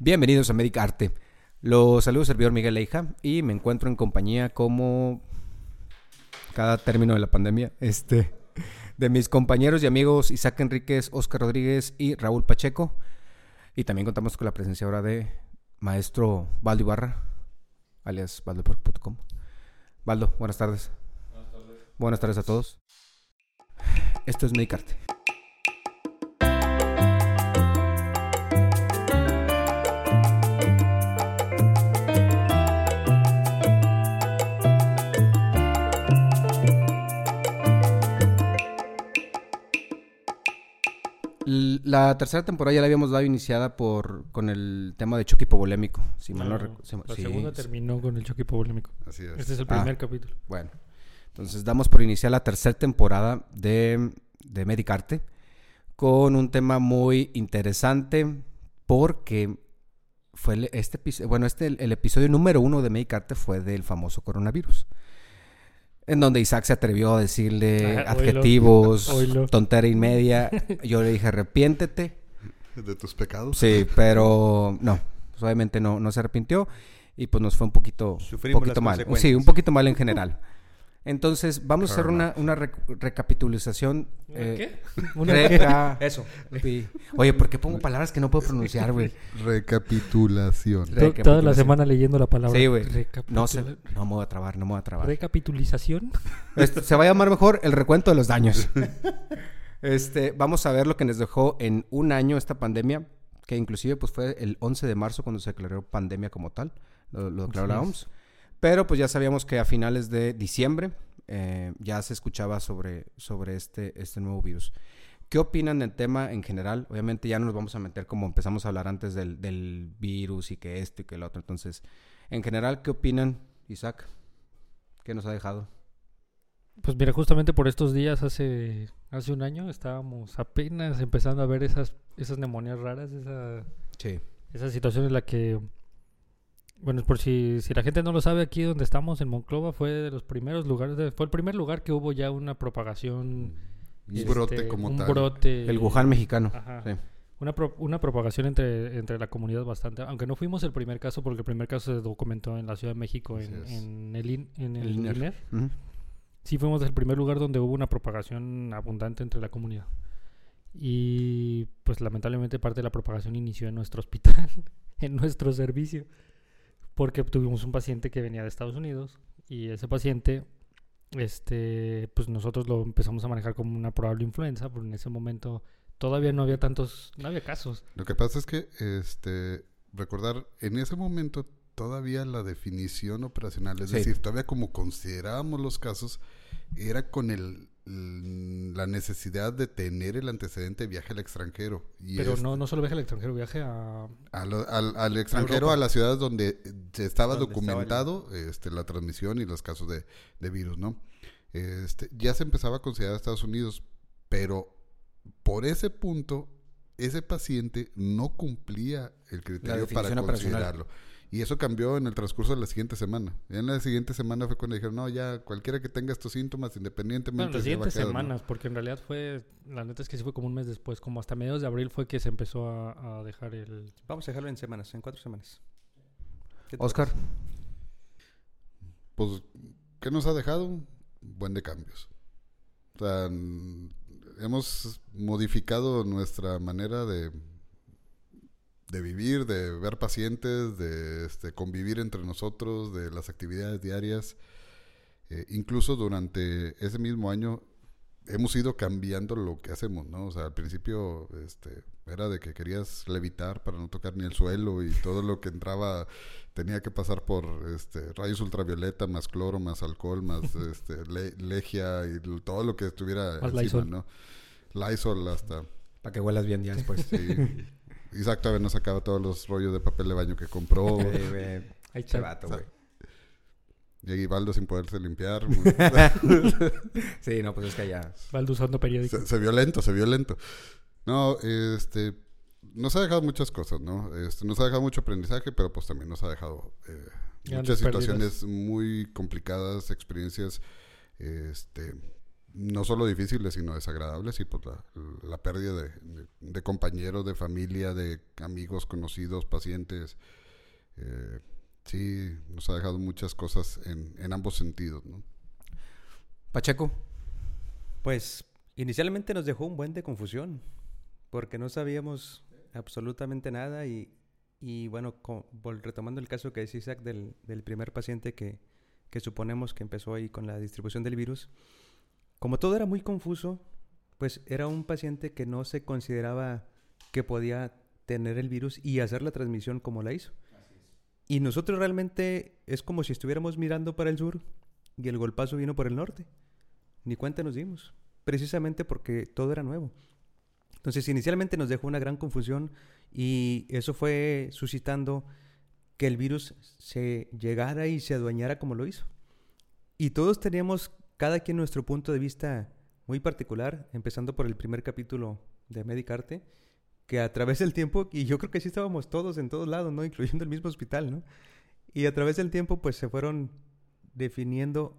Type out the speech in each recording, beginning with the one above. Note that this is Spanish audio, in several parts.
Bienvenidos a Medicarte. Los saludos servidor Miguel Leija y me encuentro en compañía como cada término de la pandemia, este, de mis compañeros y amigos Isaac Enríquez, Oscar Rodríguez y Raúl Pacheco. Y también contamos con la presencia ahora de maestro Baldo Ibarra, alias baldoporco.com. Baldo, buenas tardes. Buenas tardes. Buenas tardes a todos. Esto es Medicarte. La tercera temporada ya la habíamos dado iniciada por con el tema de choque hipovolémico. Si no, la segunda terminó con el choque hipovolémico. Así es. Este es el primer ah, capítulo. Bueno, entonces damos por iniciar la tercera temporada de, de Medicarte con un tema muy interesante porque fue este bueno este el, episodio número uno de Medicarte fue del famoso coronavirus en donde Isaac se atrevió a decirle adjetivos, tontera y media. Yo le dije, arrepiéntete. ¿De tus pecados? Sí, pero no, obviamente no, no se arrepintió y pues nos fue un poquito, un poquito mal. Sí, un poquito mal en general. Entonces, vamos a hacer una, una recapitulación. Eh, ¿Qué? ¿Una Eso. Oye, ¿por qué pongo palabras que no puedo pronunciar, güey? Recapitulación. Toda la semana leyendo la palabra. Sí, güey. No, no me voy a trabar, no me voy a trabar. Recapitulización. Este, se va a llamar mejor el recuento de los daños. este, vamos a ver lo que nos dejó en un año esta pandemia, que inclusive pues fue el 11 de marzo cuando se declaró pandemia como tal. Lo, declaró la OMS. Pero pues ya sabíamos que a finales de diciembre eh, ya se escuchaba sobre, sobre este, este nuevo virus. ¿Qué opinan del tema en general? Obviamente ya no nos vamos a meter como empezamos a hablar antes del, del virus y que esto y que el otro. Entonces, en general, ¿qué opinan, Isaac? ¿Qué nos ha dejado? Pues mira, justamente por estos días, hace, hace un año, estábamos apenas empezando a ver esas, esas neumonías raras, esa, sí. esa situación en la que bueno, por si, si la gente no lo sabe, aquí donde estamos en Monclova fue de los primeros lugares, fue el primer lugar que hubo ya una propagación. Un este, brote como un tal. Brote, el Wuhan mexicano. Una, una propagación entre, entre la comunidad bastante. Aunque no fuimos el primer caso, porque el primer caso se documentó en la Ciudad de México, en, en, el, en el, INER. Sí, fuimos el primer lugar donde hubo una propagación abundante entre la comunidad. Y pues lamentablemente parte de la propagación inició en nuestro hospital, en nuestro servicio porque tuvimos un paciente que venía de Estados Unidos y ese paciente, este, pues nosotros lo empezamos a manejar como una probable influenza, porque en ese momento todavía no había tantos, no había casos. Lo que pasa es que, este, recordar, en ese momento todavía la definición operacional, es decir, todavía como considerábamos los casos, era con el la necesidad de tener el antecedente de viaje al extranjero. Pero no, no solo viaje al extranjero, viaje a... al, extranjero, a, las ciudades donde se estaba documentado este, la transmisión y los casos de, virus, ¿no? Este, ya se empezaba a considerar Estados Unidos, pero por ese punto, ese paciente no cumplía el criterio para considerarlo. Y eso cambió en el transcurso de la siguiente semana. en la siguiente semana fue cuando dijeron, no, ya cualquiera que tenga estos síntomas, independientemente... Bueno, las siguientes semanas, porque en realidad fue, la neta es que sí fue como un mes después, como hasta mediados de abril fue que se empezó a, dejar el... Vamos a dejarlo en semanas, en cuatro semanas. Oscar. Pues, ¿qué nos ha dejado? Buen de cambios. O sea, hemos modificado nuestra manera de de vivir, de ver pacientes, de este, convivir entre nosotros, de las actividades diarias. Eh, incluso durante ese mismo año hemos ido cambiando lo que hacemos, ¿no? O sea, al principio este, era de que querías levitar para no tocar ni el suelo y todo lo que entraba tenía que pasar por este, rayos ultravioleta, más cloro, más alcohol, más este, legia y todo lo que estuviera encima, ¿no? Lysol hasta... Para que huelas bien ya después. Sí. Isaac todavía no sacaba todos los rollos de papel de baño que compró. Ahí chavato, güey. Y Aguibaldo sin poderse limpiar. sí, no, pues es que ya. Baldo usando periódico. Se, se, vio lento, se vio lento. No, este. Nos ha dejado muchas cosas, ¿no? Este, nos ha dejado mucho aprendizaje, pero pues también nos ha dejado eh, muchas situaciones muy complicadas, experiencias, este, no solo difíciles, sino desagradables, y pues la, la pérdida de, compañeros, de familia, de amigos, conocidos, pacientes. Eh, sí, nos ha dejado muchas cosas en, ambos sentidos. Pacheco. Pues inicialmente nos dejó un buen de confusión, porque no sabíamos absolutamente nada y, y bueno, con, retomando el caso que Isaac del, del primer paciente que, que, suponemos que empezó ahí con la distribución del virus, como todo era muy confuso, pues era un paciente que no se consideraba que podía tener el virus y hacer la transmisión como la hizo. Y nosotros realmente es como si estuviéramos mirando para el sur y el golpazo vino por el norte. Ni cuenta nos dimos, precisamente porque todo era nuevo. Entonces, inicialmente nos dejó una gran confusión y eso fue suscitando que el virus se llegara y se adueñara como lo hizo. Y todos teníamos cada quien nuestro punto de vista muy particular, empezando por el primer capítulo de Medicarte, que a través del tiempo, y yo creo que sí estábamos todos en todos lados, ¿no? Incluyendo el mismo hospital, ¿no? Y a través del tiempo, pues se fueron definiendo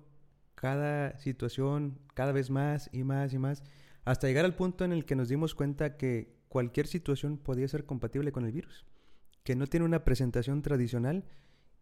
cada situación cada vez más y más y más, hasta llegar al punto en el que nos dimos cuenta que cualquier situación podía ser compatible con el virus, que no tiene una presentación tradicional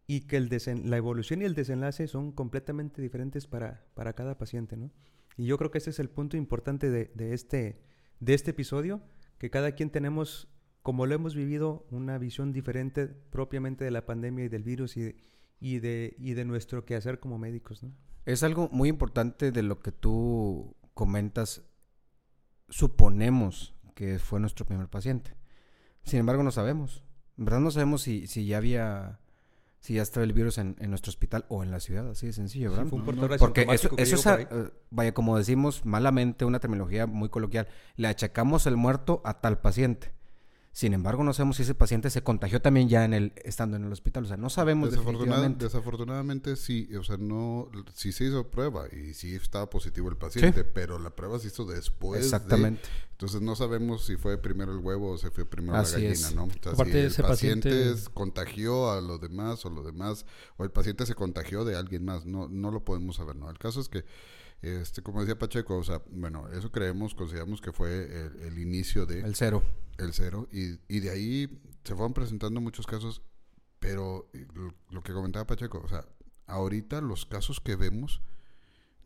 y que el la evolución y el desenlace son completamente diferentes para, para cada paciente, ¿no? Y yo creo que ese es el punto importante de, de, este, de este episodio, que cada quien tenemos, como lo hemos vivido, una visión diferente propiamente de la pandemia y del virus y, y, de, y de nuestro quehacer como médicos. Es algo muy importante de lo que tú comentas. Suponemos que fue nuestro primer paciente. Sin embargo, no sabemos. En verdad no sabemos si, si ya había si ya estaba el virus en, en, nuestro hospital o en la ciudad, así de sencillo, ¿verdad? Sí, fue un no, no, Porque eso, eso es, vaya, como decimos malamente, una terminología muy coloquial, le achacamos el muerto a tal paciente. Sin embargo, no sabemos si ese paciente se contagió también ya en el estando en el hospital. O sea, no sabemos Desafortunadamente, desafortunadamente sí, o sea, no, sí se hizo prueba y sí estaba positivo el paciente, ¿Sí? pero la prueba se hizo después. Exactamente. De, entonces no sabemos si fue primero el huevo o se fue primero Así la gallina, es. ¿no? O sea, Aparte si de el ese paciente, paciente- contagió a los demás o los demás, o el paciente se contagió de alguien más, no, no lo podemos saber, ¿no? El caso es que este, como decía Pacheco, o sea, bueno, eso creemos, consideramos que fue el, el inicio de... El cero. El cero. Y, y, de ahí se fueron presentando muchos casos, pero lo, lo, que comentaba Pacheco, o sea, ahorita los casos que vemos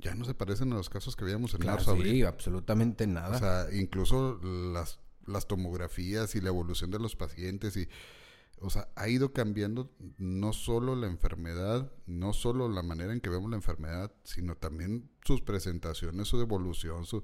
ya no se parecen a los casos que veíamos en claro, marzo. Sí, abril. absolutamente nada. O sea, incluso las, las tomografías y la evolución de los pacientes y o sea, ha ido cambiando no solo la enfermedad, no solo la manera en que vemos la enfermedad, sino también sus presentaciones, su evolución, su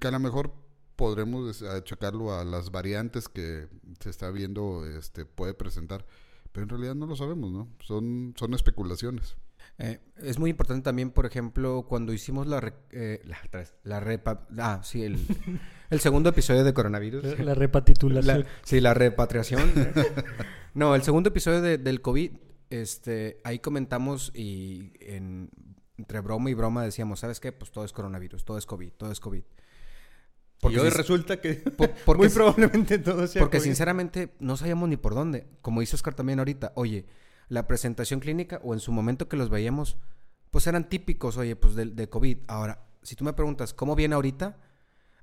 que a lo mejor podremos achacarlo a las variantes que se está viendo este puede presentar, pero en realidad no lo sabemos, ¿no? Son son especulaciones. Eh, es muy importante también, por ejemplo, cuando hicimos la re, eh, la, la repa, ah, sí, el, el, segundo episodio de coronavirus. La repatitulación. La, sí, la repatriación. no, el segundo episodio de, del COVID, este, ahí comentamos y en, entre broma y broma decíamos, ¿sabes qué? Pues todo es coronavirus, todo es COVID, todo es COVID. Porque y hoy si, resulta que por, porque, muy probablemente todo sea Porque COVID. sinceramente no sabíamos ni por dónde. Como hizo Oscar también ahorita, oye, la presentación clínica o en su momento que los veíamos, pues eran típicos, oye, pues de, de, COVID. Ahora, si tú me preguntas, ¿cómo viene ahorita?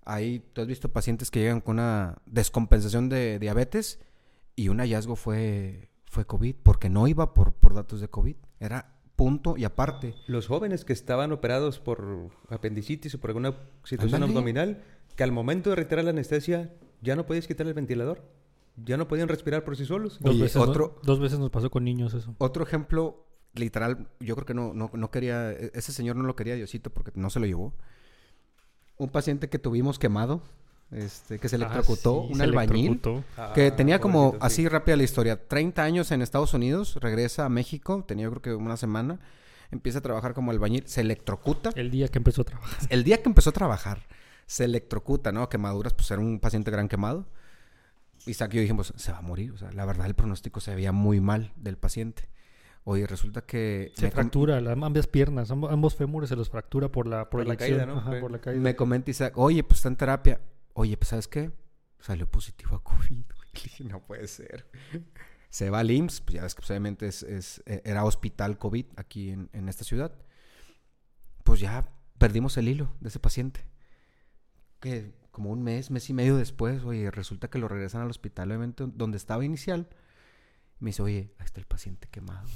Ahí tú has visto pacientes que llegan con una descompensación de diabetes y un hallazgo fue, fue COVID, porque no iba por, por datos de COVID, era punto y aparte. Los jóvenes que estaban operados por apendicitis o por alguna situación Andale. abdominal, que al momento de retirar la anestesia ya no podías quitar el ventilador ya no podían respirar por sí solos. Dos, Oye, veces, otro, no, dos veces nos pasó con niños eso. Otro ejemplo, literal, yo creo que no, no, no quería, ese señor no lo quería Diosito porque no se lo llevó. Un paciente que tuvimos quemado, este, que se electrocutó, ah, sí, un se albañil, electrocutó. que Ah, tenía como, así sí. rápida la historia, 30 años en Estados Unidos, regresa a México, tenía yo creo que una semana, empieza a trabajar como albañil, se electrocuta. El día que empezó a trabajar. El día que empezó a trabajar, se electrocuta, ¿no? Quemaduras, pues era un paciente gran quemado Isaac y yo dijimos, se va a morir. O sea, la verdad el pronóstico se veía muy mal del paciente. Oye, resulta que... Se fractura, las ambas piernas, ambos, fémures se los fractura por la, por, la caída, ¿no? por la caída. Me comenta Isaac, oye, pues está en terapia. Oye, pues ¿sabes qué? Salió positivo a COVID. no puede ser. Se va al IMSS, pues ya ves que pues, obviamente es, e, era hospital COVID aquí en, en esta ciudad. Pues ya perdimos el hilo de ese paciente. Que como un mes, mes y medio después, oye, resulta que lo regresan al hospital, obviamente, donde estaba inicial. Me dice, oye, ahí está el paciente quemado.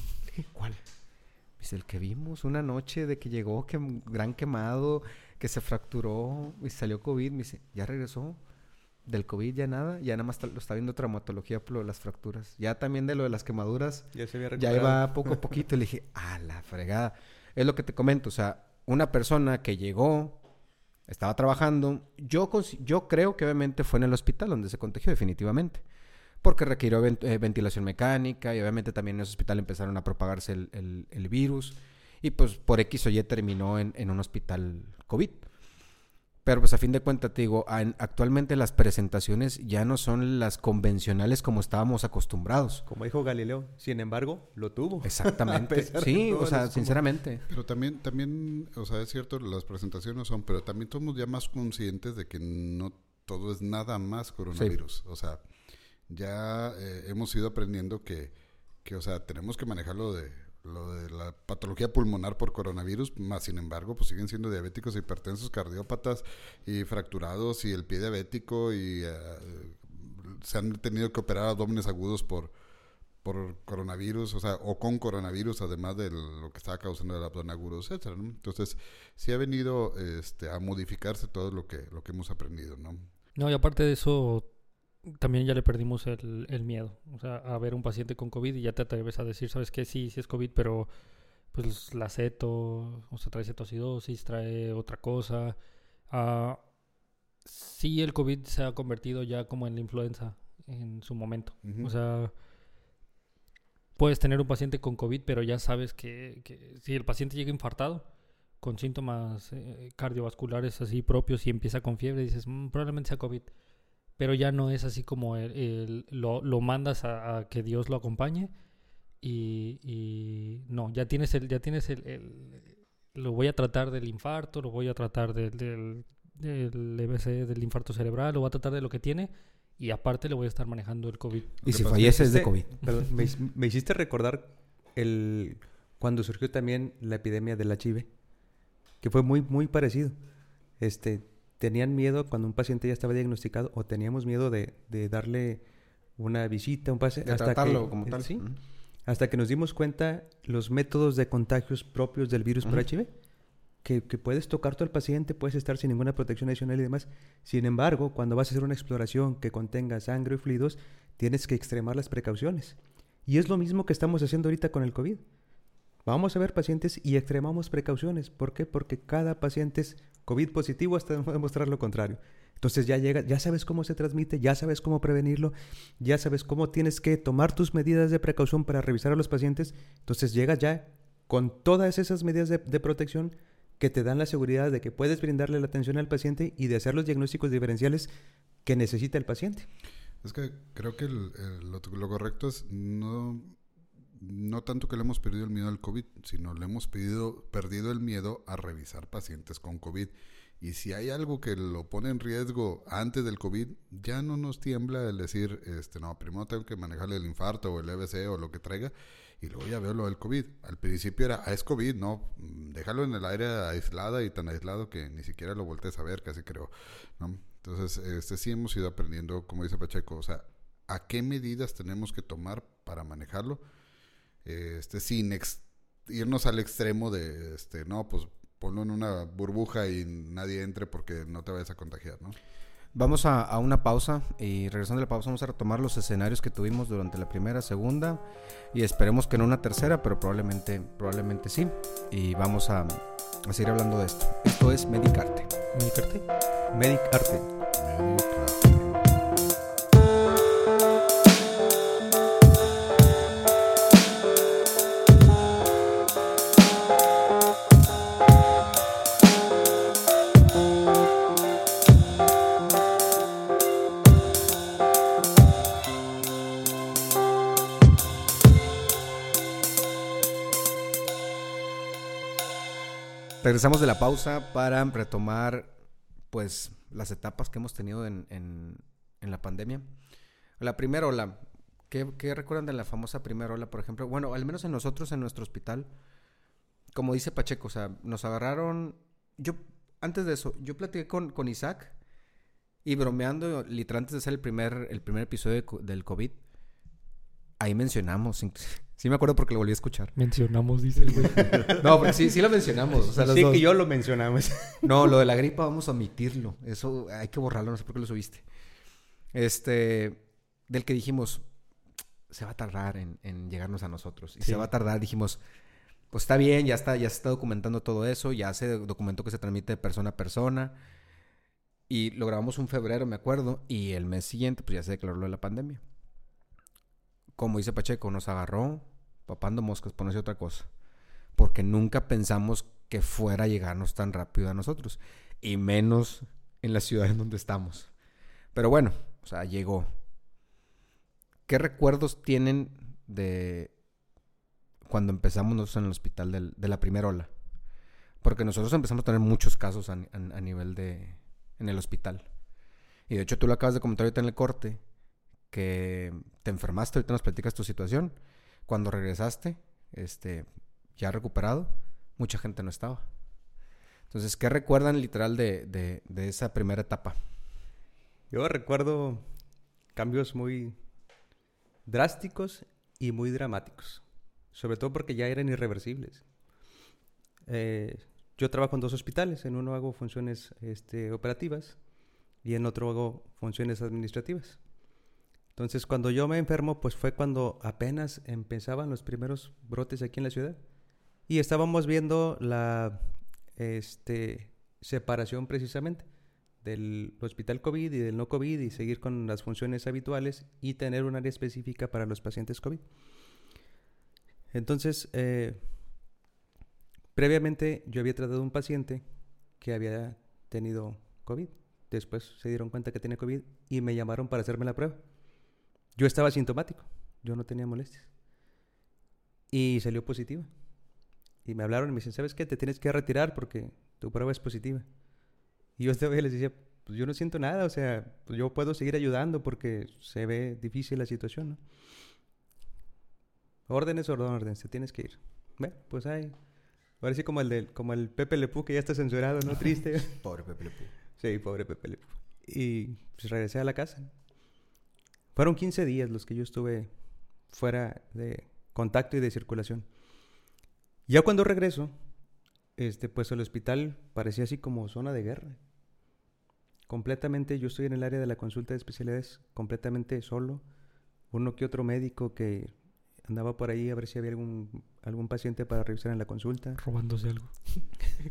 ¿cuál? Me dice, el que vimos una noche de que llegó, que gran quemado, que se fracturó y salió COVID. Me dice, ya regresó. Del COVID ya nada, ya nada más lo está viendo traumatología por las fracturas. Ya también de lo de las quemaduras, ya, se había ya iba poco a poquito. le dije, a la fregada. Es lo que te comento, o sea, una persona que llegó, estaba trabajando. Yo, yo creo que obviamente fue en el hospital donde se contagió definitivamente. Porque requirió eh, ventilación mecánica y obviamente también en ese hospital empezaron a propagarse el, virus. Y pues por X o Y terminó en, en un hospital COVID. Pero pues a fin de cuentas te digo, actualmente las presentaciones ya no son las convencionales como estábamos acostumbrados. Como dijo Galileo, sin embargo, lo tuvo. Exactamente. sí, o sea, sinceramente. Pero también, también, o sea, es cierto, las presentaciones son, pero también somos ya más conscientes de que no todo es nada más coronavirus. O sea, ya eh, hemos ido aprendiendo que, que, o sea, tenemos que manejarlo de lo de la patología pulmonar por coronavirus, más sin embargo, pues siguen siendo diabéticos, hipertensos, cardiópatas y fracturados y el pie diabético y eh, se han tenido que operar abdómenes agudos por, por coronavirus, o sea, o con coronavirus, además de lo que estaba causando el abdomen agudo, etcétera, Entonces, sí ha venido este, a modificarse todo lo que, lo que hemos aprendido, ¿no? No, y aparte de eso, también ya le perdimos el, el, miedo. O sea, a ver un paciente con COVID y ya te atreves a decir, ¿sabes qué? Sí, sí es COVID, pero pues la ceto, o sea, trae cetoacidosis, trae otra cosa. Ah, sí, el COVID se ha convertido ya como en la influenza en su momento. O sea, puedes tener un paciente con COVID, pero ya sabes que, que si el paciente llega infartado, con síntomas eh, cardiovasculares así propios y empieza con fiebre, dices, mm, probablemente sea COVID pero ya no es así como el, lo, lo, mandas a, que Dios lo acompañe y, no, ya tienes el, ya tienes el, lo voy a tratar del infarto, lo voy a tratar del, del, del EBC, del infarto cerebral, lo voy a tratar de lo que tiene y aparte le voy a estar manejando el COVID. Y si fallece es de COVID. me, me, hiciste recordar el cuando surgió también la epidemia del HIV, que fue muy, muy parecido. Este, tenían miedo cuando un paciente ya estaba diagnosticado o teníamos miedo de, darle una visita, un paciente. hasta tratarlo que, como tal. Sí. Hasta que nos dimos cuenta los métodos de contagios propios del virus por HIV. Que, puedes tocar todo el paciente, puedes estar sin ninguna protección adicional y demás. Sin embargo, cuando vas a hacer una exploración que contenga sangre y fluidos, tienes que extremar las precauciones. Y es lo mismo que estamos haciendo ahorita con el COVID. Vamos a ver pacientes y extremamos precauciones. ¿Por qué? Porque cada paciente es COVID positivo hasta demostrar lo contrario. Entonces ya llega, ya sabes cómo se transmite, ya sabes cómo prevenirlo, ya sabes cómo tienes que tomar tus medidas de precaución para revisar a los pacientes. Entonces llegas ya con todas esas medidas de, protección que te dan la seguridad de que puedes brindarle la atención al paciente y de hacer los diagnósticos diferenciales que necesita el paciente. Es que creo que lo, correcto es no, no tanto que le hemos perdido el miedo al COVID, sino le hemos pedido, perdido el miedo a revisar pacientes con COVID. Y si hay algo que lo pone en riesgo antes del COVID, ya no nos tiembla el decir, este, no, primero tengo que manejarle el infarto o el EBC o lo que traiga, y luego ya veo lo del COVID. Al principio era, ah, es COVID, no, déjalo en el aire aislada y tan aislado que ni siquiera lo voltees a ver, casi creo, ¿no? Entonces, este sí hemos ido aprendiendo, como dice Pacheco, o sea, a qué medidas tenemos que tomar para manejarlo este, sin irnos al extremo de, este, no, pues ponlo en una burbuja y nadie entre porque no te vayas a contagiar, ¿no? Vamos a, una pausa y regresando a la pausa vamos a retomar los escenarios que tuvimos durante la primera, segunda y esperemos que no una tercera, pero probablemente, probablemente sí. Y vamos a, a seguir hablando de esto. Esto es Medicarte. Medicarte. Medicarte. Medicarte. Regresamos de la pausa para retomar, pues, las etapas que hemos tenido en, en, la pandemia. La primera ola, ¿qué, ¿qué, recuerdan de la famosa primera ola, por ejemplo? Bueno, al menos en nosotros, en nuestro hospital, como dice Pacheco, o sea, nos agarraron. Yo, antes de eso, yo platiqué con, con Isaac y bromeando, literal, antes de hacer el primer, el primer episodio del COVID, ahí mencionamos. Sí me acuerdo porque lo volví a escuchar. Mencionamos, dice el güey. no, pero sí, sí lo mencionamos. O sea, sí que yo lo mencionamos. no, lo de la gripa vamos a omitirlo. Eso hay que borrarlo, no sé por qué lo subiste. Este, del que dijimos, se va a tardar en, llegarnos a nosotros. Y se va a tardar, dijimos, pues está bien, ya está, ya se está documentando todo eso, ya se documentó que se transmite de persona a persona. Y lo grabamos un febrero, me acuerdo, y el mes siguiente, pues ya se declaró lo de la pandemia. Como dice Pacheco, nos agarró papando moscas, por otra cosa. Porque nunca pensamos que fuera a llegarnos tan rápido a nosotros. Y menos en la ciudad en donde estamos. Pero bueno, o sea, llegó. ¿Qué recuerdos tienen de cuando empezamos nosotros en el hospital de la primera ola? Porque nosotros empezamos a tener muchos casos a, nivel de... en el hospital. Y de hecho tú lo acabas de comentar ahorita en el corte, que te enfermaste, ahorita nos platicas tu situación cuando regresaste, este, ya recuperado, mucha gente no estaba. Entonces, ¿qué recuerdan literal de, de, esa primera etapa? Yo recuerdo cambios muy drásticos y muy dramáticos, sobre todo porque ya eran irreversibles. Eh, yo trabajo en dos hospitales, en uno hago funciones este, operativas y en otro hago funciones administrativas. Entonces, cuando yo me enfermo, pues fue cuando apenas empezaban los primeros brotes aquí en la ciudad. Y estábamos viendo la este, separación precisamente del hospital COVID y del no COVID y seguir con las funciones habituales y tener un área específica para los pacientes COVID. Entonces, eh, previamente yo había tratado un paciente que había tenido COVID. Después se dieron cuenta que tenía COVID y me llamaron para hacerme la prueba. Yo estaba sintomático, yo no tenía molestias. Y salió positiva. Y me hablaron y me dicen, ¿sabes qué? Te tienes que retirar porque tu prueba es positiva. Y yo vez les decía, pues yo no siento nada, o sea, pues yo puedo seguir ayudando porque se ve difícil la situación, ¿no? Órdenes, órdenes, te tienes que ir. Bueno, pues ahí. Ahora sí como el, del, como el Pepe Lepú que ya está censurado, ¿no? Triste. pobre Pepe Lepú. Sí, pobre Pepe Lepú. Y pues regresé a la casa. Fueron 15 días los que yo estuve fuera de contacto y de circulación. Ya cuando regreso, este, pues el hospital parecía así como zona de guerra. Completamente, yo estoy en el área de la consulta de especialidades, completamente solo. Uno que otro médico que andaba por ahí a ver si había algún, algún paciente para revisar en la consulta. Robándose algo.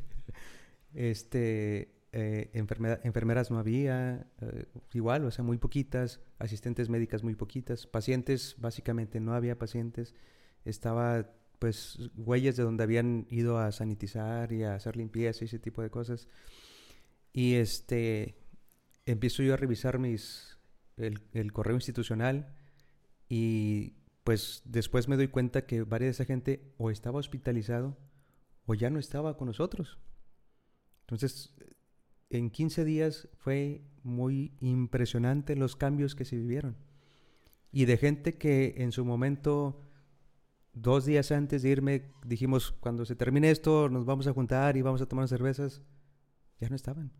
este, eh, enfermeras no había, eh, igual, o sea, muy poquitas, asistentes médicas muy poquitas, pacientes, básicamente no había pacientes, estaba pues huellas de donde habían ido a sanitizar y a hacer limpieza y ese tipo de cosas. Y este, empiezo yo a revisar mis, el, el correo institucional y pues después me doy cuenta que varias de esa gente o estaba hospitalizado o ya no estaba con nosotros. Entonces, en 15 días fue muy impresionante los cambios que se vivieron. Y de gente que en su momento, dos días antes de irme, dijimos, cuando se termine esto, nos vamos a juntar y vamos a tomar cervezas, ya no estaban.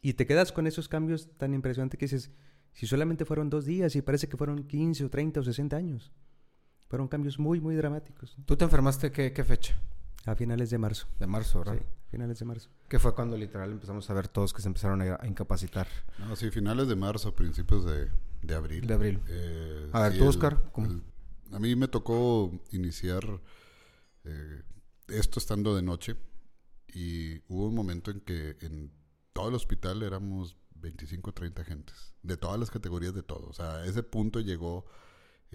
Y te quedas con esos cambios tan impresionantes que dices, si solamente fueron dos días y parece que fueron 15 o 30 o 60 años. Fueron cambios muy, muy dramáticos. ¿Tú te enfermaste qué, qué fecha? A finales de marzo. De marzo, ¿verdad? Sí, finales de marzo. Que fue cuando literal empezamos a ver todos que se empezaron a, incapacitar. No, sí, finales de marzo, principios de, de abril. De abril. Eh, a ver, tú, Oscar. a mí me tocó iniciar eh, esto estando de noche y hubo un momento en que en todo el hospital éramos 25 o 30 gentes, de todas las categorías de todo. O sea, a ese punto llegó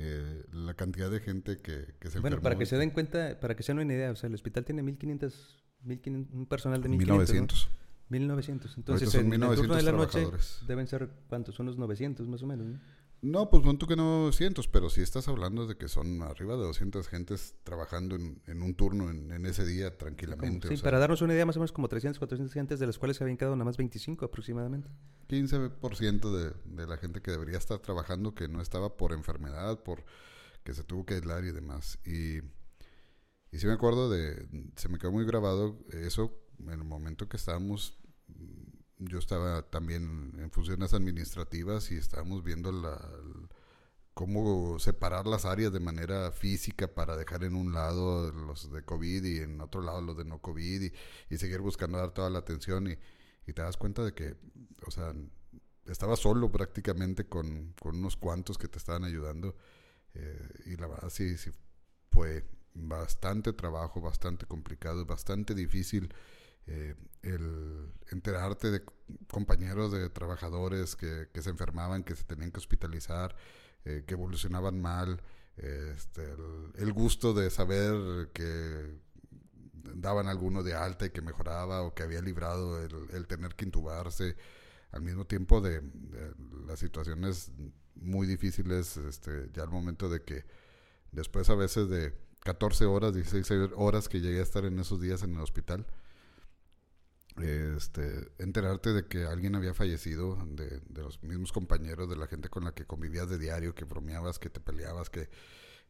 eh, la cantidad de gente que, que se Bueno, para que se den cuenta, para que se den una idea, o sea, el hospital tiene 1500, 1500 un personal de 1500. 1900. Entonces, en el turno de la noche deben ser, ¿cuántos? Unos 900 más o menos, No, pues pon tú que no cientos, pero si estás hablando de que son arriba de 200 gentes trabajando en, un turno en, ese día tranquilamente. Sí, para darnos una idea, más o menos como 300, 400 gentes, de las cuales se habían quedado nada más 25 aproximadamente. 15% de, de la gente que debería estar trabajando que no estaba por enfermedad, por que se tuvo que aislar y demás. Y, y sí me acuerdo de, se me quedó muy grabado eso en el momento que estábamos yo estaba también en funciones administrativas y estábamos viendo la, cómo separar las áreas de manera física para dejar en un lado los de COVID y en otro lado los de no COVID y, seguir buscando dar toda la atención y, te das cuenta de que, o sea, estaba solo prácticamente con, unos cuantos que te estaban ayudando eh, y la verdad sí, sí fue bastante trabajo, bastante complicado, bastante difícil eh, el enterarte de compañeros de trabajadores que, se enfermaban, que se tenían que hospitalizar, eh, que evolucionaban mal, este, el, gusto de saber que daban alguno de alta y que mejoraba o que había librado el, tener que intubarse, al mismo tiempo de, las situaciones muy difíciles, este, ya al momento de que después a veces de 14 horas, 16 horas que llegué a estar en esos días en el hospital, este, enterarte de que alguien había fallecido, de, los mismos compañeros, de la gente con la que convivías de diario, que bromeabas, que te peleabas, que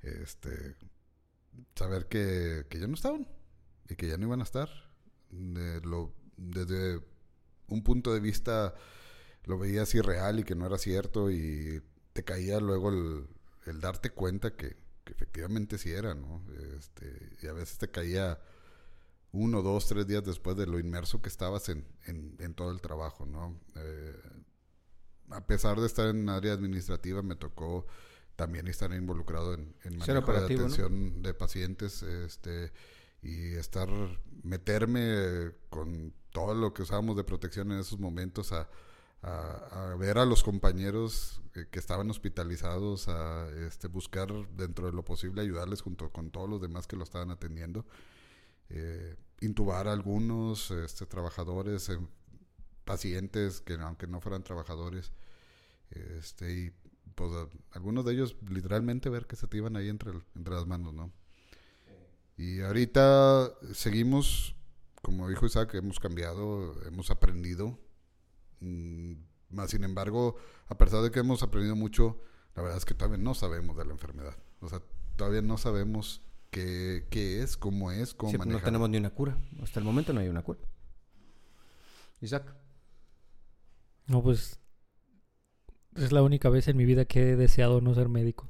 este, saber que, ya no estaban y que ya no iban a estar. lo, desde un punto de vista lo veías irreal y que no era cierto y te caía luego el, darte cuenta que, que, efectivamente sí era, ¿no? Este, y a veces te caía uno, dos, tres días después de lo inmerso que estabas en, en, todo el trabajo, ¿no? Eh, a pesar de estar en área administrativa, me tocó también estar involucrado en, en manejo de atención de pacientes, este, y estar, meterme con todo lo que usábamos de protección en esos momentos a, a, ver a los compañeros que estaban hospitalizados, a este, buscar dentro de lo posible ayudarles junto con todos los demás que lo estaban atendiendo eh, intubar a algunos este, trabajadores, eh, pacientes que aunque no fueran trabajadores, este, y pues algunos de ellos literalmente ver que se te iban ahí entre, entre las manos, ¿no? Y ahorita seguimos, como dijo Isaac, hemos cambiado, hemos aprendido, mm, más sin embargo, a pesar de que hemos aprendido mucho, la verdad es que todavía no sabemos de la enfermedad, o sea, todavía no sabemos qué, qué es, cómo es, cómo sí, No tenemos ni una cura. Hasta el momento no hay una cura. Isaac. No, pues es la única vez en mi vida que he deseado no ser médico.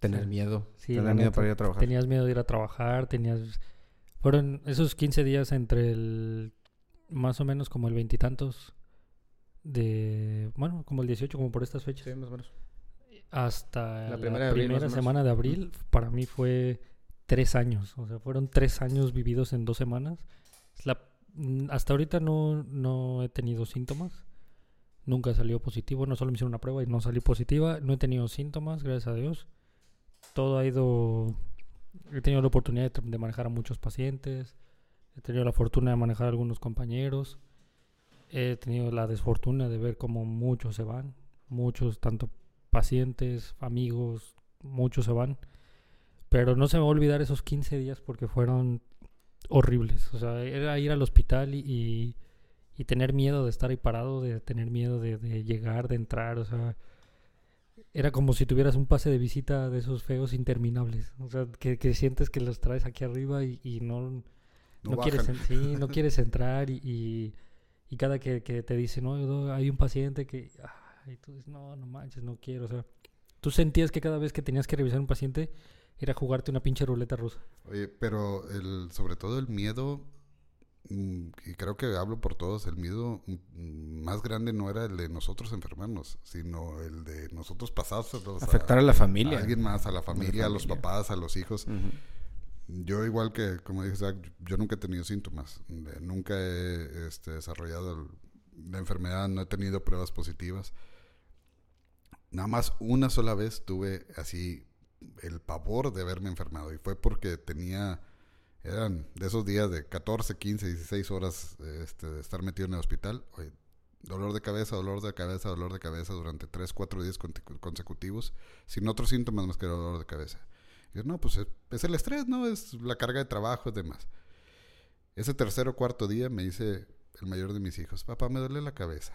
Tener miedo. Sí, tener miedo para ir a trabajar. Tenías miedo de ir a trabajar, tenías... Fueron esos 15 días entre el... Más o menos como el veintitantos de... Bueno, como el 18, como por estas fechas. Sí, más o menos. Hasta la primera, semana de abril, para mí fue tres años. O sea, fueron tres años vividos en dos semanas. Mm, hasta ahorita no, no he tenido síntomas. Nunca salió positivo. No solo me hicieron una prueba y no salió positiva. No he tenido síntomas, gracias a Dios. Todo ha ido... He tenido la oportunidad de, manejar a muchos pacientes. He tenido la fortuna de manejar a algunos compañeros. He tenido la desfortuna de ver cómo muchos se van. Muchos, tanto pacientes, amigos, muchos se van. Pero no se me va a olvidar esos 15 días porque fueron horribles. O sea, era ir al hospital y, y, tener miedo de estar ahí parado, de tener miedo de, llegar, de entrar. O sea, era como si tuvieras un pase de visita de esos feos interminables. O sea, que, que sientes que los traes aquí arriba y, y no, no, quieres, sí, no quieres entrar y, y, cada que, que, te dicen, no, hay un paciente que... Ah, y tú dices, no, no manches, no quiero. O sea, tú sentías que cada vez que tenías que revisar un paciente era jugarte una pinche ruleta rusa. Oye, pero el, sobre todo el miedo, mm, y creo que hablo por todos, el miedo mm, más grande no era el de nosotros enfermarnos, sino el de nosotros pasados. Afectar a, la familia. A alguien más, a la familia, a los papás, a los hijos. Yo igual que, como dije, yo nunca he tenido síntomas, nunca he este, desarrollado la enfermedad, no he tenido pruebas positivas. Nada más una sola vez tuve así el pavor de haberme enfermado y fue porque tenía, eran de esos días de 14, 15, 16 horas este, de estar metido en el hospital. dolor de cabeza, dolor de cabeza, dolor de cabeza durante 3, 4 días consecutivos, sin otros síntomas más que dolor de cabeza. Y yo, no, pues es, el estrés, ¿no? Es la carga de trabajo y demás. Ese tercer o cuarto día me dice el mayor de mis hijos, papá, me duele la cabeza.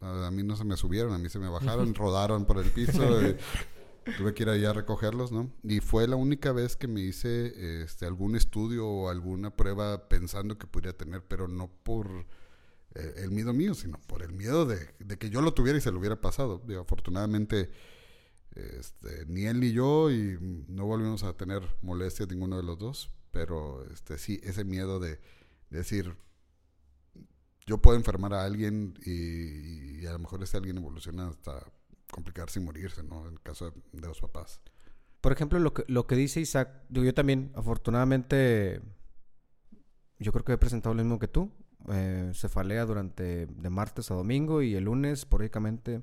A mí no se me subieron, a mí se me bajaron, rodaron por el piso. Tuve que ir allá a recogerlos, ¿no? Y fue la única vez que me hice este, algún estudio o alguna prueba pensando que podría tener, pero no por eh, el miedo mío, sino por el miedo de, que yo lo tuviera y se lo hubiera pasado. afortunadamente, este, ni él ni yo, y no volvimos a tener molestias ninguno de los dos, pero este, sí, ese miedo de decir, yo puedo enfermar a alguien y, a lo mejor ese alguien evoluciona hasta complicarse y morirse, ¿no? En el caso de, los papás. Por ejemplo, lo que, lo que dice Isaac, yo también, afortunadamente, yo creo que he presentado lo mismo que tú. Eh, cefalea durante de martes a domingo y el lunes, poricamente,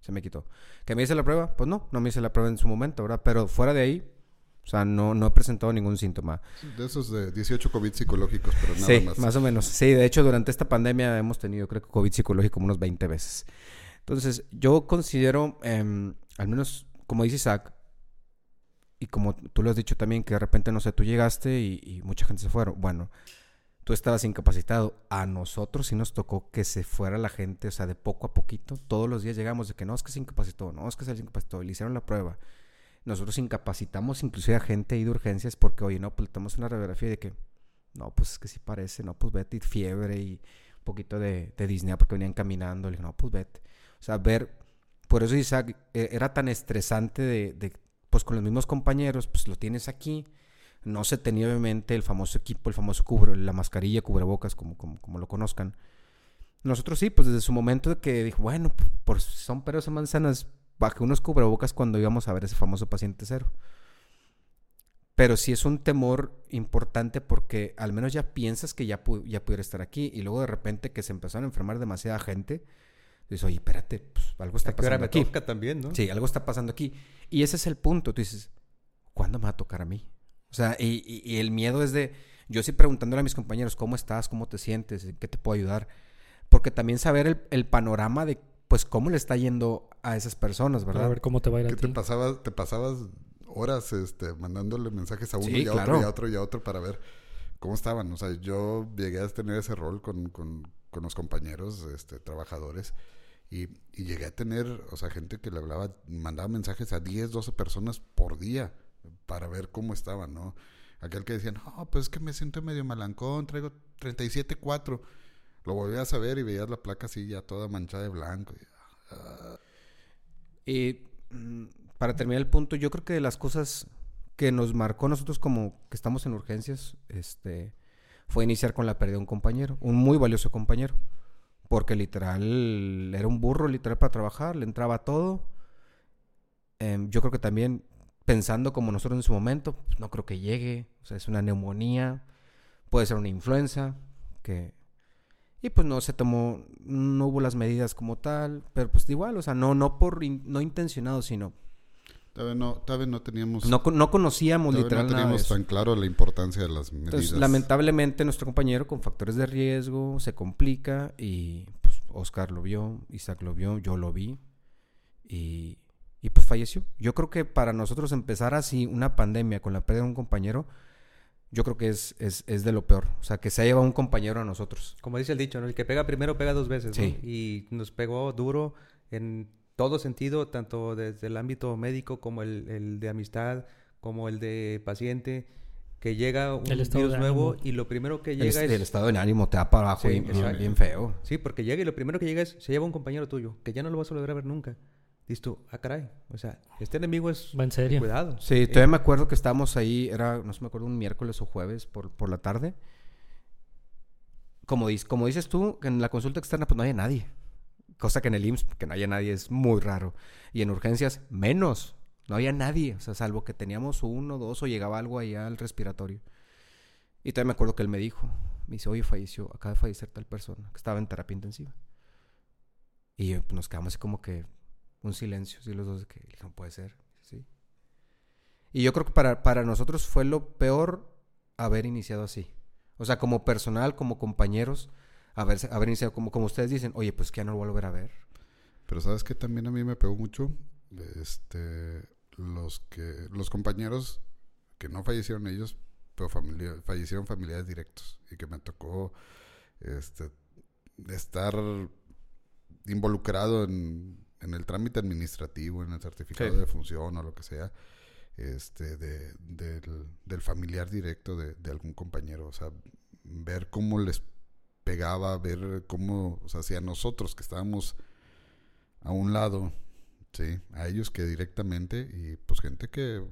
se me quitó. ¿Que me hice la prueba? Pues no, no me hice la prueba en su momento, ¿verdad? Pero fuera de ahí, o sea, no, no he presentado ningún síntoma. De esos de 18 COVID psicológicos, pero nada sí, más. más o menos. Sí, de hecho, durante esta pandemia hemos tenido, creo que COVID psicológico como unos 20 veces. Entonces, yo considero, em, al menos, como dice Isaac, y como tú lo has dicho también, que de repente, no sé, tú llegaste y, mucha gente se fueron. Bueno, tú estabas incapacitado. A nosotros sí nos tocó que se fuera la gente, o sea, de poco a poquito. Todos los días llegamos de que no, es que se incapacitó, no, es que se incapacitó. Le hicieron la prueba nosotros incapacitamos inclusive a gente ahí de urgencias porque, oye, no, pues le tomamos una radiografía de que, no, pues es que sí parece, no, pues vete, fiebre y poquito de, Disney porque venían caminando. Le dije, no, pues vete. O sea, ver, por eso Isaac e, era tan estresante de, pues con los mismos compañeros, pues lo tienes aquí. No se tenía obviamente el famoso equipo, el famoso cubre, la mascarilla, cubrebocas, como, como, como lo conozcan. Nosotros sí, pues desde su momento de que dijo, bueno, por son peros o manzanas, bajé unos cubrebocas cuando íbamos a ver ese famoso paciente cero. Pero sí es un temor importante porque al menos ya piensas que ya, ya pudiera estar aquí y luego de repente que se empezaron a enfermar demasiada gente, dices, oye, espérate, pues algo está pasando aquí. también, ¿no? Sí, algo está pasando aquí. Y ese es el punto. Tú dices, ¿cuándo me va a tocar a mí? O sea, y, el miedo es de, yo sí preguntándole a mis compañeros, ¿cómo estás? ¿Cómo te sientes? ¿En qué te puedo ayudar? Porque también saber el, el panorama de pues cómo le está yendo a esas personas, ¿verdad? A ver cómo te va a ir a ti. Te pasabas, te pasabas horas este, mandándole mensajes a uno y a otro y a otro y a otro para ver cómo estaban. O sea, yo llegué a tener ese rol con, con, con los compañeros este, trabajadores y, y, llegué a tener, o sea, gente que le hablaba, mandaba mensajes a 10, 12 personas por día para ver cómo estaban, ¿no? Aquel que decía, no, pues es que me siento medio malancón, traigo 37.4 lo volvías a ver y veías la placa así ya toda manchada de blanco. Y, mm, para terminar el punto, yo creo que de las cosas que nos marcó a nosotros como que estamos en urgencias, este, fue iniciar con la pérdida de un compañero, un muy valioso compañero. Porque literal era un burro literal para trabajar, le entraba todo. Em, yo creo que también pensando como nosotros en su momento, pues, no creo que llegue. O sea, es una neumonía, puede ser una influenza, que y pues no se tomó, no hubo las medidas como tal, pero pues igual, o sea, no, no por, no intencionado, sino... Vez no, vez no teníamos... No, no conocíamos literalmente. No teníamos tan claro la importancia de las medidas. Entonces, lamentablemente nuestro compañero con factores de riesgo se complica y pues Oscar lo vio, Isaac lo vio, yo lo vi y, y pues falleció. Yo creo que para nosotros empezar así una pandemia con la pérdida de un compañero yo creo que es, es, es, de lo peor. O sea, que se ha llevado un compañero a nosotros. Como dice el dicho, ¿no? El que pega primero pega dos veces, ¿no? Y nos pegó duro en todo sentido, tanto desde el ámbito médico como el, el de amistad, como el de paciente, que llega un virus nuevo y lo primero que llega es... El estado de ánimo te da para abajo bien, bien, feo. Sí, porque llega y lo primero que llega es, se lleva un compañero tuyo, que ya no lo vas a volver a ver nunca dices tú, ah, caray, o sea, este enemigo es... Va en serio. Cuidado. Sí, todavía me acuerdo que estábamos ahí, era, no sé, me acuerdo, un miércoles o jueves por, por la tarde. Como, como dices tú, en la consulta externa pues no hay nadie. Cosa que en el IMSS, que no haya nadie, es muy raro. Y en urgencias, menos. No había nadie. O sea, salvo que teníamos uno, dos, o llegaba algo allá al respiratorio. Y todavía me acuerdo que él me dijo, me dice, oye, falleció, acaba de fallecer tal persona, que estaba en terapia intensiva. Y pues, nos quedamos así como que, un silencio, sí, los dos, que no puede ser, sí. Y yo creo que para, para nosotros fue lo peor haber iniciado así. O sea, como personal, como compañeros, haber, haber iniciado, como, como ustedes dicen, oye, pues que ya no lo voy a volver a ver. Pero sabes que también a mí me pegó mucho este los que los compañeros que no fallecieron ellos, pero fallecieron familiares directos y que me tocó este estar involucrado en, en el trámite administrativo, en el certificado de función o lo que sea, este, de, del, familiar directo de, de, algún compañero. O sea, ver cómo les pegaba, ver cómo, o sea, hacia nosotros que estábamos a un lado, sí, a ellos que directamente, y pues gente que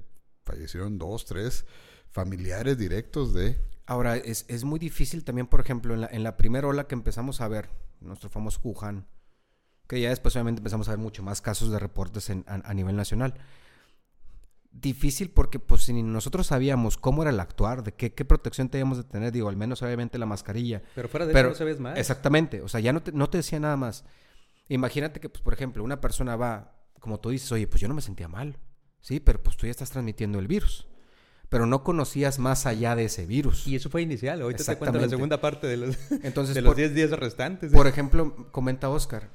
fallecieron dos, tres familiares directos de... Ahora, es, es muy difícil también, por ejemplo, en la, en la primera ola que empezamos a ver, nuestro famoso Wuhan, que ya después obviamente empezamos a ver mucho más casos de reportes en, a, nivel nacional. Difícil porque pues si nosotros sabíamos cómo era el actuar, de qué, qué protección teníamos de tener, digo, al menos obviamente la mascarilla. Pero fuera de eso no sabes más. Exactamente, o sea, ya no te, no te decía nada más. Imagínate que, pues, por ejemplo, una persona va, como tú dices, oye, pues yo no me sentía mal, ¿sí? Pero pues tú ya estás transmitiendo el virus pero no conocías más allá de ese virus. Y eso fue inicial. Ahorita te cuento la segunda parte de los, Entonces, de los 10 días restantes. Por ejemplo, comenta Oscar,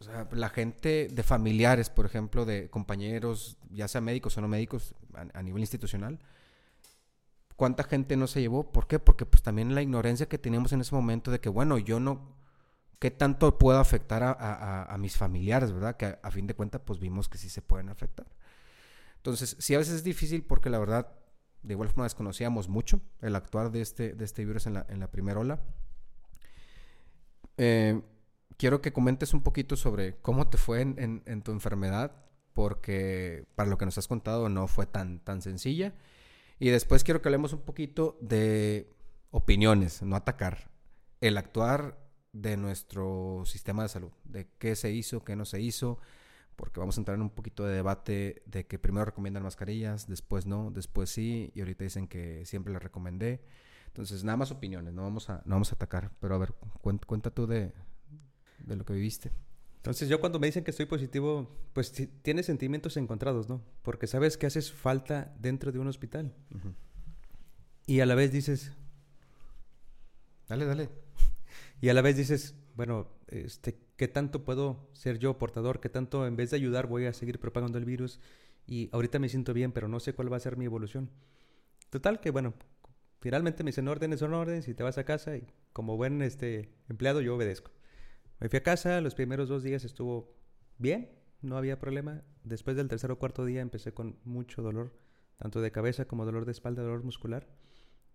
o sea, la gente de familiares, por ejemplo, de compañeros, ya sea médicos o no médicos, a, nivel institucional, ¿cuánta gente no se llevó? ¿Por qué? Porque pues también la ignorancia que teníamos en ese momento de que, bueno, yo no, ¿qué tanto puedo afectar a, mis familiares, verdad? Que a, fin de cuentas, pues vimos que sí se pueden afectar. Entonces, sí, a veces es difícil porque la verdad, de igual forma desconocíamos mucho el actuar de este, de este virus en la, en la primera ola. Eh, quiero que comentes un poquito sobre cómo te fue en, tu enfermedad, porque para lo que nos has contado no fue tan, tan sencilla. Y después quiero que hablemos un poquito de opiniones, no atacar. El actuar de nuestro sistema de salud, de qué se hizo, qué no se hizo, porque vamos a entrar en un poquito de debate de que primero recomiendan mascarillas, después no, después sí, y ahorita dicen que siempre les recomendé. Entonces, nada más opiniones, no vamos a, no vamos a atacar. Pero a ver, cuenta tú de, de lo que viviste. Entonces yo cuando me dicen que estoy positivo, pues tienes sentimientos encontrados, ¿no? Porque sabes que haces falta dentro de un hospital. Y a la vez dices... Dale, dale. Y a la vez dices, bueno, este, ¿qué tanto puedo ser yo portador? ¿Qué tanto en vez de ayudar voy a seguir propagando el virus? Y ahorita me siento bien, pero no sé cuál va a ser mi evolución. Total que, bueno, finalmente me dicen órdenes son órdenes y te vas a casa y como buen este, empleado yo obedezco. Me fui a casa, los primeros dos días estuvo bien, no había problema. Después del tercer o cuarto día empecé con mucho dolor, tanto de cabeza como dolor de espalda, dolor muscular.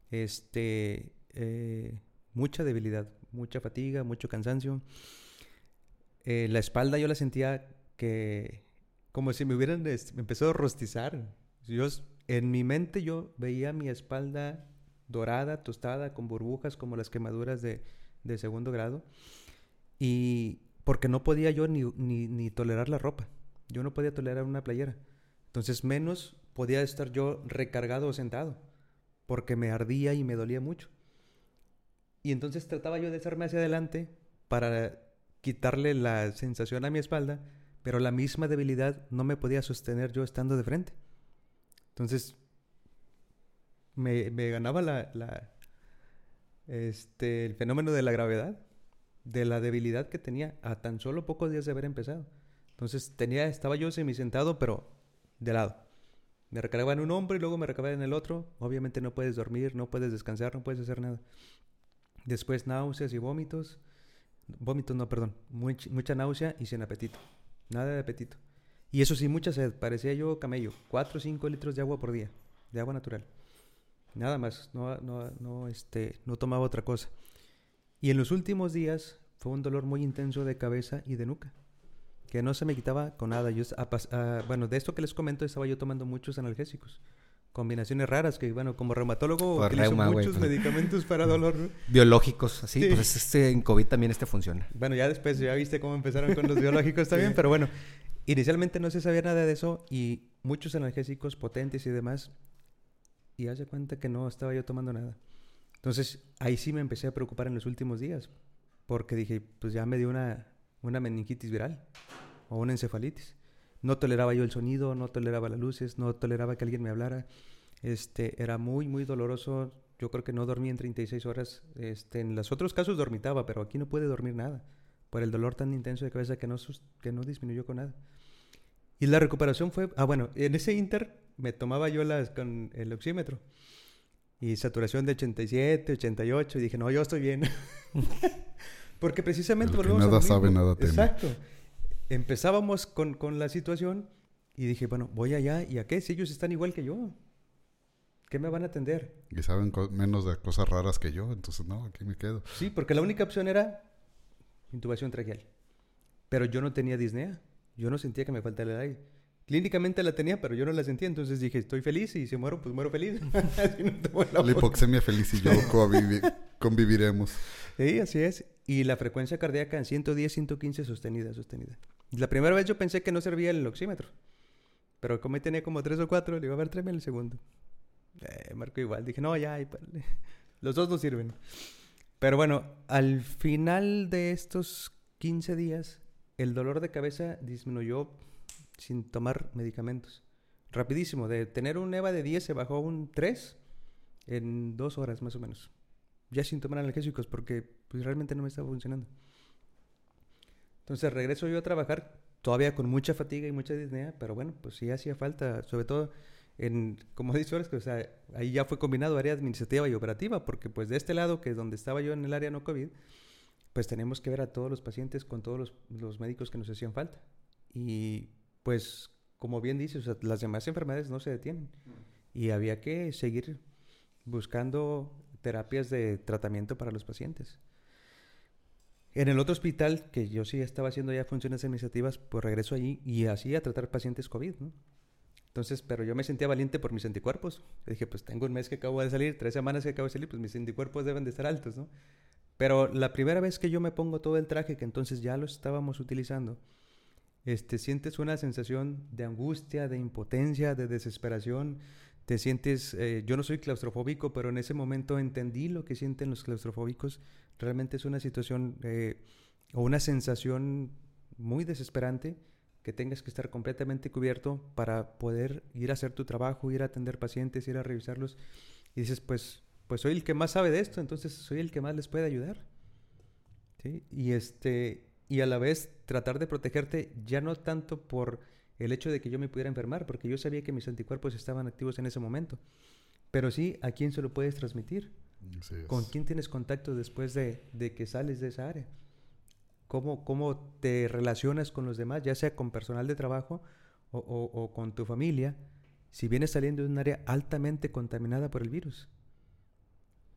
Este, eh, mucha debilidad, mucha fatiga, mucho cansancio. Eh, la espalda yo la sentía que como si me hubieran empezado a rostizar. Yo, en mi mente yo veía mi espalda dorada, tostada, con burbujas como las quemaduras de, de segundo grado. Y porque no podía yo ni, ni, tolerar la ropa. Yo no podía tolerar una playera. Entonces menos podía estar yo recargado o sentado. Porque me ardía y me dolía mucho. Y entonces trataba yo de hacerme hacia adelante para quitarle la sensación a mi espalda, pero la misma debilidad no me podía sostener yo estando de frente. Entonces me, me ganaba la, la, este, el fenómeno de la gravedad de la debilidad que tenía a tan solo pocos días de haber empezado. Entonces tenía, estaba yo sentado, pero de lado. Me recargaba en un hombro y luego me recargaba en el otro. Obviamente no puedes dormir, no puedes descansar, no puedes hacer nada. Después náuseas y vómitos. Vómitos, no, perdón. mucha náusea y sin apetito. Nada de apetito. Y eso sí, mucha sed. Parecía yo camello. 4 o 5 litros de agua por día. De agua natural. Nada más. No, no, no, este, no tomaba otra cosa. Y en los últimos días fue un dolor muy intenso de cabeza y de nuca, que no se me quitaba con nada. Yo, bueno, de esto que les comento, estaba yo tomando muchos analgésicos. Combinaciones raras que, bueno, como reumatólogo utilizo muchos pues. medicamentos para dolor. Biológicos, así, pues este, en COVID también este funciona. Bueno, ya después ya viste cómo empezaron con los biológicos también, pero bueno, inicialmente no se sabía nada de eso y muchos analgésicos potentes y demás. Y hace cuenta que no estaba yo tomando nada. Entonces ahí sí me empecé a preocupar en los últimos días, porque dije, pues ya me dio una, una meningitis viral o una encefalitis. No toleraba yo el sonido, no toleraba las luces, no toleraba que alguien me hablara. Este, era muy, muy doloroso yo creo que no dormí en 36 horas. Este, en los otros casos dormitaba, pero aquí no pude dormir nada por el dolor tan intenso de cabeza que no, que no disminuyó con nada. Y la recuperación fue, ah, bueno, en ese inter me tomaba yo las con el oxímetro y saturación de 87, 88 y dije, no, yo estoy bien. Porque precisamente... El nada sabe, nada teme. Exacto. Empezábamos con, con la situación y dije, bueno, voy allá y a qué si ellos están igual que yo. ¿Qué me van a atender? Y saben menos de cosas raras que yo, entonces no, aquí me quedo. Sí, porque la única opción era intubación traqueal. Pero yo no tenía disnea. Yo no sentía que me faltara el aire. Clínicamente la tenía, pero yo no la sentía. Entonces dije, estoy feliz y si muero, pues muero feliz. la, hipoxemia feliz y yo conviviremos. Sí, así es. Y la frecuencia cardíaca en 110, 115 sostenida, sostenida. La primera vez yo pensé que no servía el oxímetro. Pero como tenía como tres o cuatro, le digo, a ver, tráeme el segundo. Eh, marco igual. Dije, no, ya, los dos no sirven. Pero bueno, al final de estos 15 días, el dolor de cabeza disminuyó sin tomar medicamentos. Rapidísimo, de tener un EVA de 10 se bajó a un 3 en dos horas más o menos. Ya sin tomar analgésicos porque pues, realmente no me estaba funcionando. Entonces regreso yo a trabajar todavía con mucha fatiga y mucha disnea, pero bueno, pues sí hacía falta, sobre todo en, como dicho, que, o sea, ahí ya fue combinado área administrativa y operativa, porque pues de este lado, que es donde estaba yo en el área no COVID, pues tenemos que ver a todos los pacientes con todos los, médicos que nos hacían falta. Y pues, como bien dices, las demás enfermedades no se detienen. Y había que seguir buscando terapias de tratamiento para los pacientes. En el otro hospital, que yo sí estaba haciendo ya funciones administrativas, pues regreso allí y así a tratar pacientes COVID. Entonces, pero yo me sentía valiente por mis anticuerpos. dije, pues tengo un mes que acabo de salir, tres semanas que acabo de salir, pues mis anticuerpos deben de estar altos, ¿no? Pero la primera vez que yo me pongo todo el traje, que entonces ya lo estábamos utilizando, este, sientes una sensación de angustia, de impotencia, de desesperación. Te sientes, eh, yo no soy claustrofóbico, pero en ese momento entendí lo que sienten los claustrofóbicos. Realmente es una situación eh, o una sensación muy desesperante que tengas que estar completamente cubierto para poder ir a hacer tu trabajo, ir a atender pacientes, ir a revisarlos. Y dices, pues, pues soy el que más sabe de esto, entonces soy el que más les puede ayudar. ¿Sí? Y, este, y a la vez tratar de protegerte ya no tanto por el hecho de que yo me pudiera enfermar, porque yo sabía que mis anticuerpos estaban activos en ese momento, pero sí a quién se lo puedes transmitir, con quién tienes contacto después de, de que sales de esa área cómo, te relacionas con los demás, ya sea con personal de trabajo o, con tu familia, si vienes saliendo de un área altamente contaminada por el virus.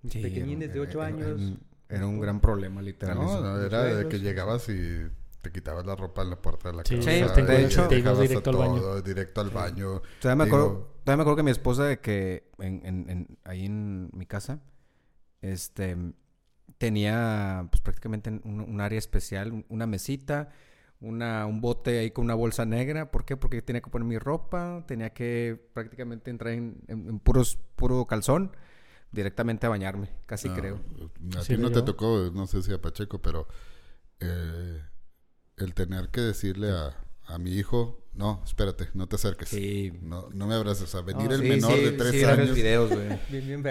pequeñines de 8 años. Era un, gran problema, literalmente. No, era de que llegabas y te quitabas la ropa en la puerta de la casa. Sí, de hecho, te ibas directo al baño. Directo al baño. Todavía me, acuerdo, me acuerdo que mi esposa, de que en, en, ahí en mi casa, este tenía pues prácticamente un, área especial, una mesita, una, un bote ahí con una bolsa negra. ¿Por qué? Porque tenía que poner mi ropa, tenía que prácticamente entrar en, puros, puro calzón directamente a bañarme, casi creo. A ti no te tocó, no sé si a Pacheco, pero eh, el tener que decirle a, a mi hijo, no, espérate, no te acerques. Sí. No, no me abraces. O sea, venir el menor de tres años. videos, bien,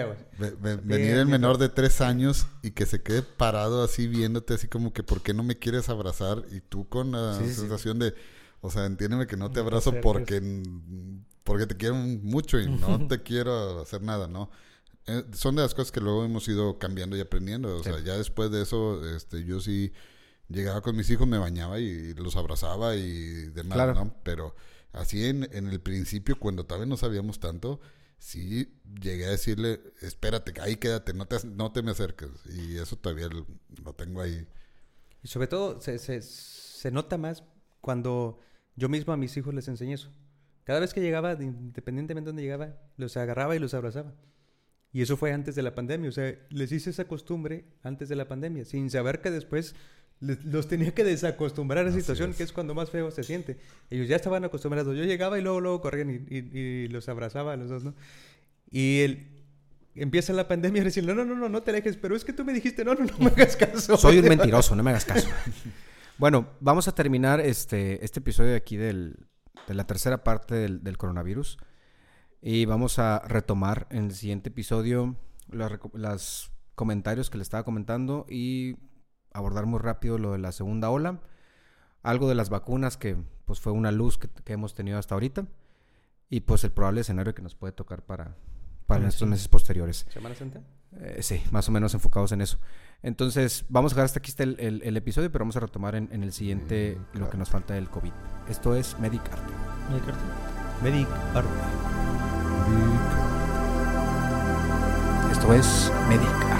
venir el menor de tres años y que se quede parado así viéndote así como que ¿por qué no me quieres abrazar? Y tú con la sensación de, o sea, entiéndeme que no te abrazo porque, porque te quiero mucho y no te quiero hacer nada, ¿no? Eh, son de las cosas que luego hemos ido cambiando y aprendiendo. O sea, ya después de eso, este, yo sí llegaba con mis hijos, me bañaba y los abrazaba y demás, ¿no? Pero así en, en el principio, cuando todavía no sabíamos tanto, sí llegué a decirle, espérate, ahí quédate, no te, no te me acerques. Y eso todavía lo, tengo ahí. Y sobre todo se, se, se, nota más cuando yo mismo a mis hijos les enseñé eso. Cada vez que llegaba, independientemente de dónde llegaba, los agarraba y los abrazaba. Y eso fue antes de la pandemia. O sea, les hice esa costumbre antes de la pandemia, sin saber que después los tenía que desacostumbrar a esa situación, que es cuando más feo se siente. Ellos ya estaban acostumbrados. Yo llegaba y luego, luego corrían y, los abrazaba a los dos, ¿no? Y empieza la pandemia y decir, no, no, no, no, no te alejes, pero es que tú me dijiste, no, no, no me hagas caso. Soy un mentiroso, no me hagas caso. bueno, vamos a terminar este, este episodio de aquí del, de la tercera parte del, del coronavirus. Y vamos a retomar en el siguiente episodio los comentarios que le estaba comentando y abordar muy rápido lo de la segunda ola. Algo de las vacunas que pues fue una luz que, hemos tenido hasta ahorita. Y pues el probable escenario que nos puede tocar para, para estos meses posteriores. ¿Semana Santa? Eh, sí, más o menos enfocados en eso. Entonces, vamos a dejar hasta aquí está el, episodio, pero vamos a retomar en, el siguiente lo que nos falta del COVID. Esto es Medic Arte. Medic Arte. Medic Arte. Es Medic.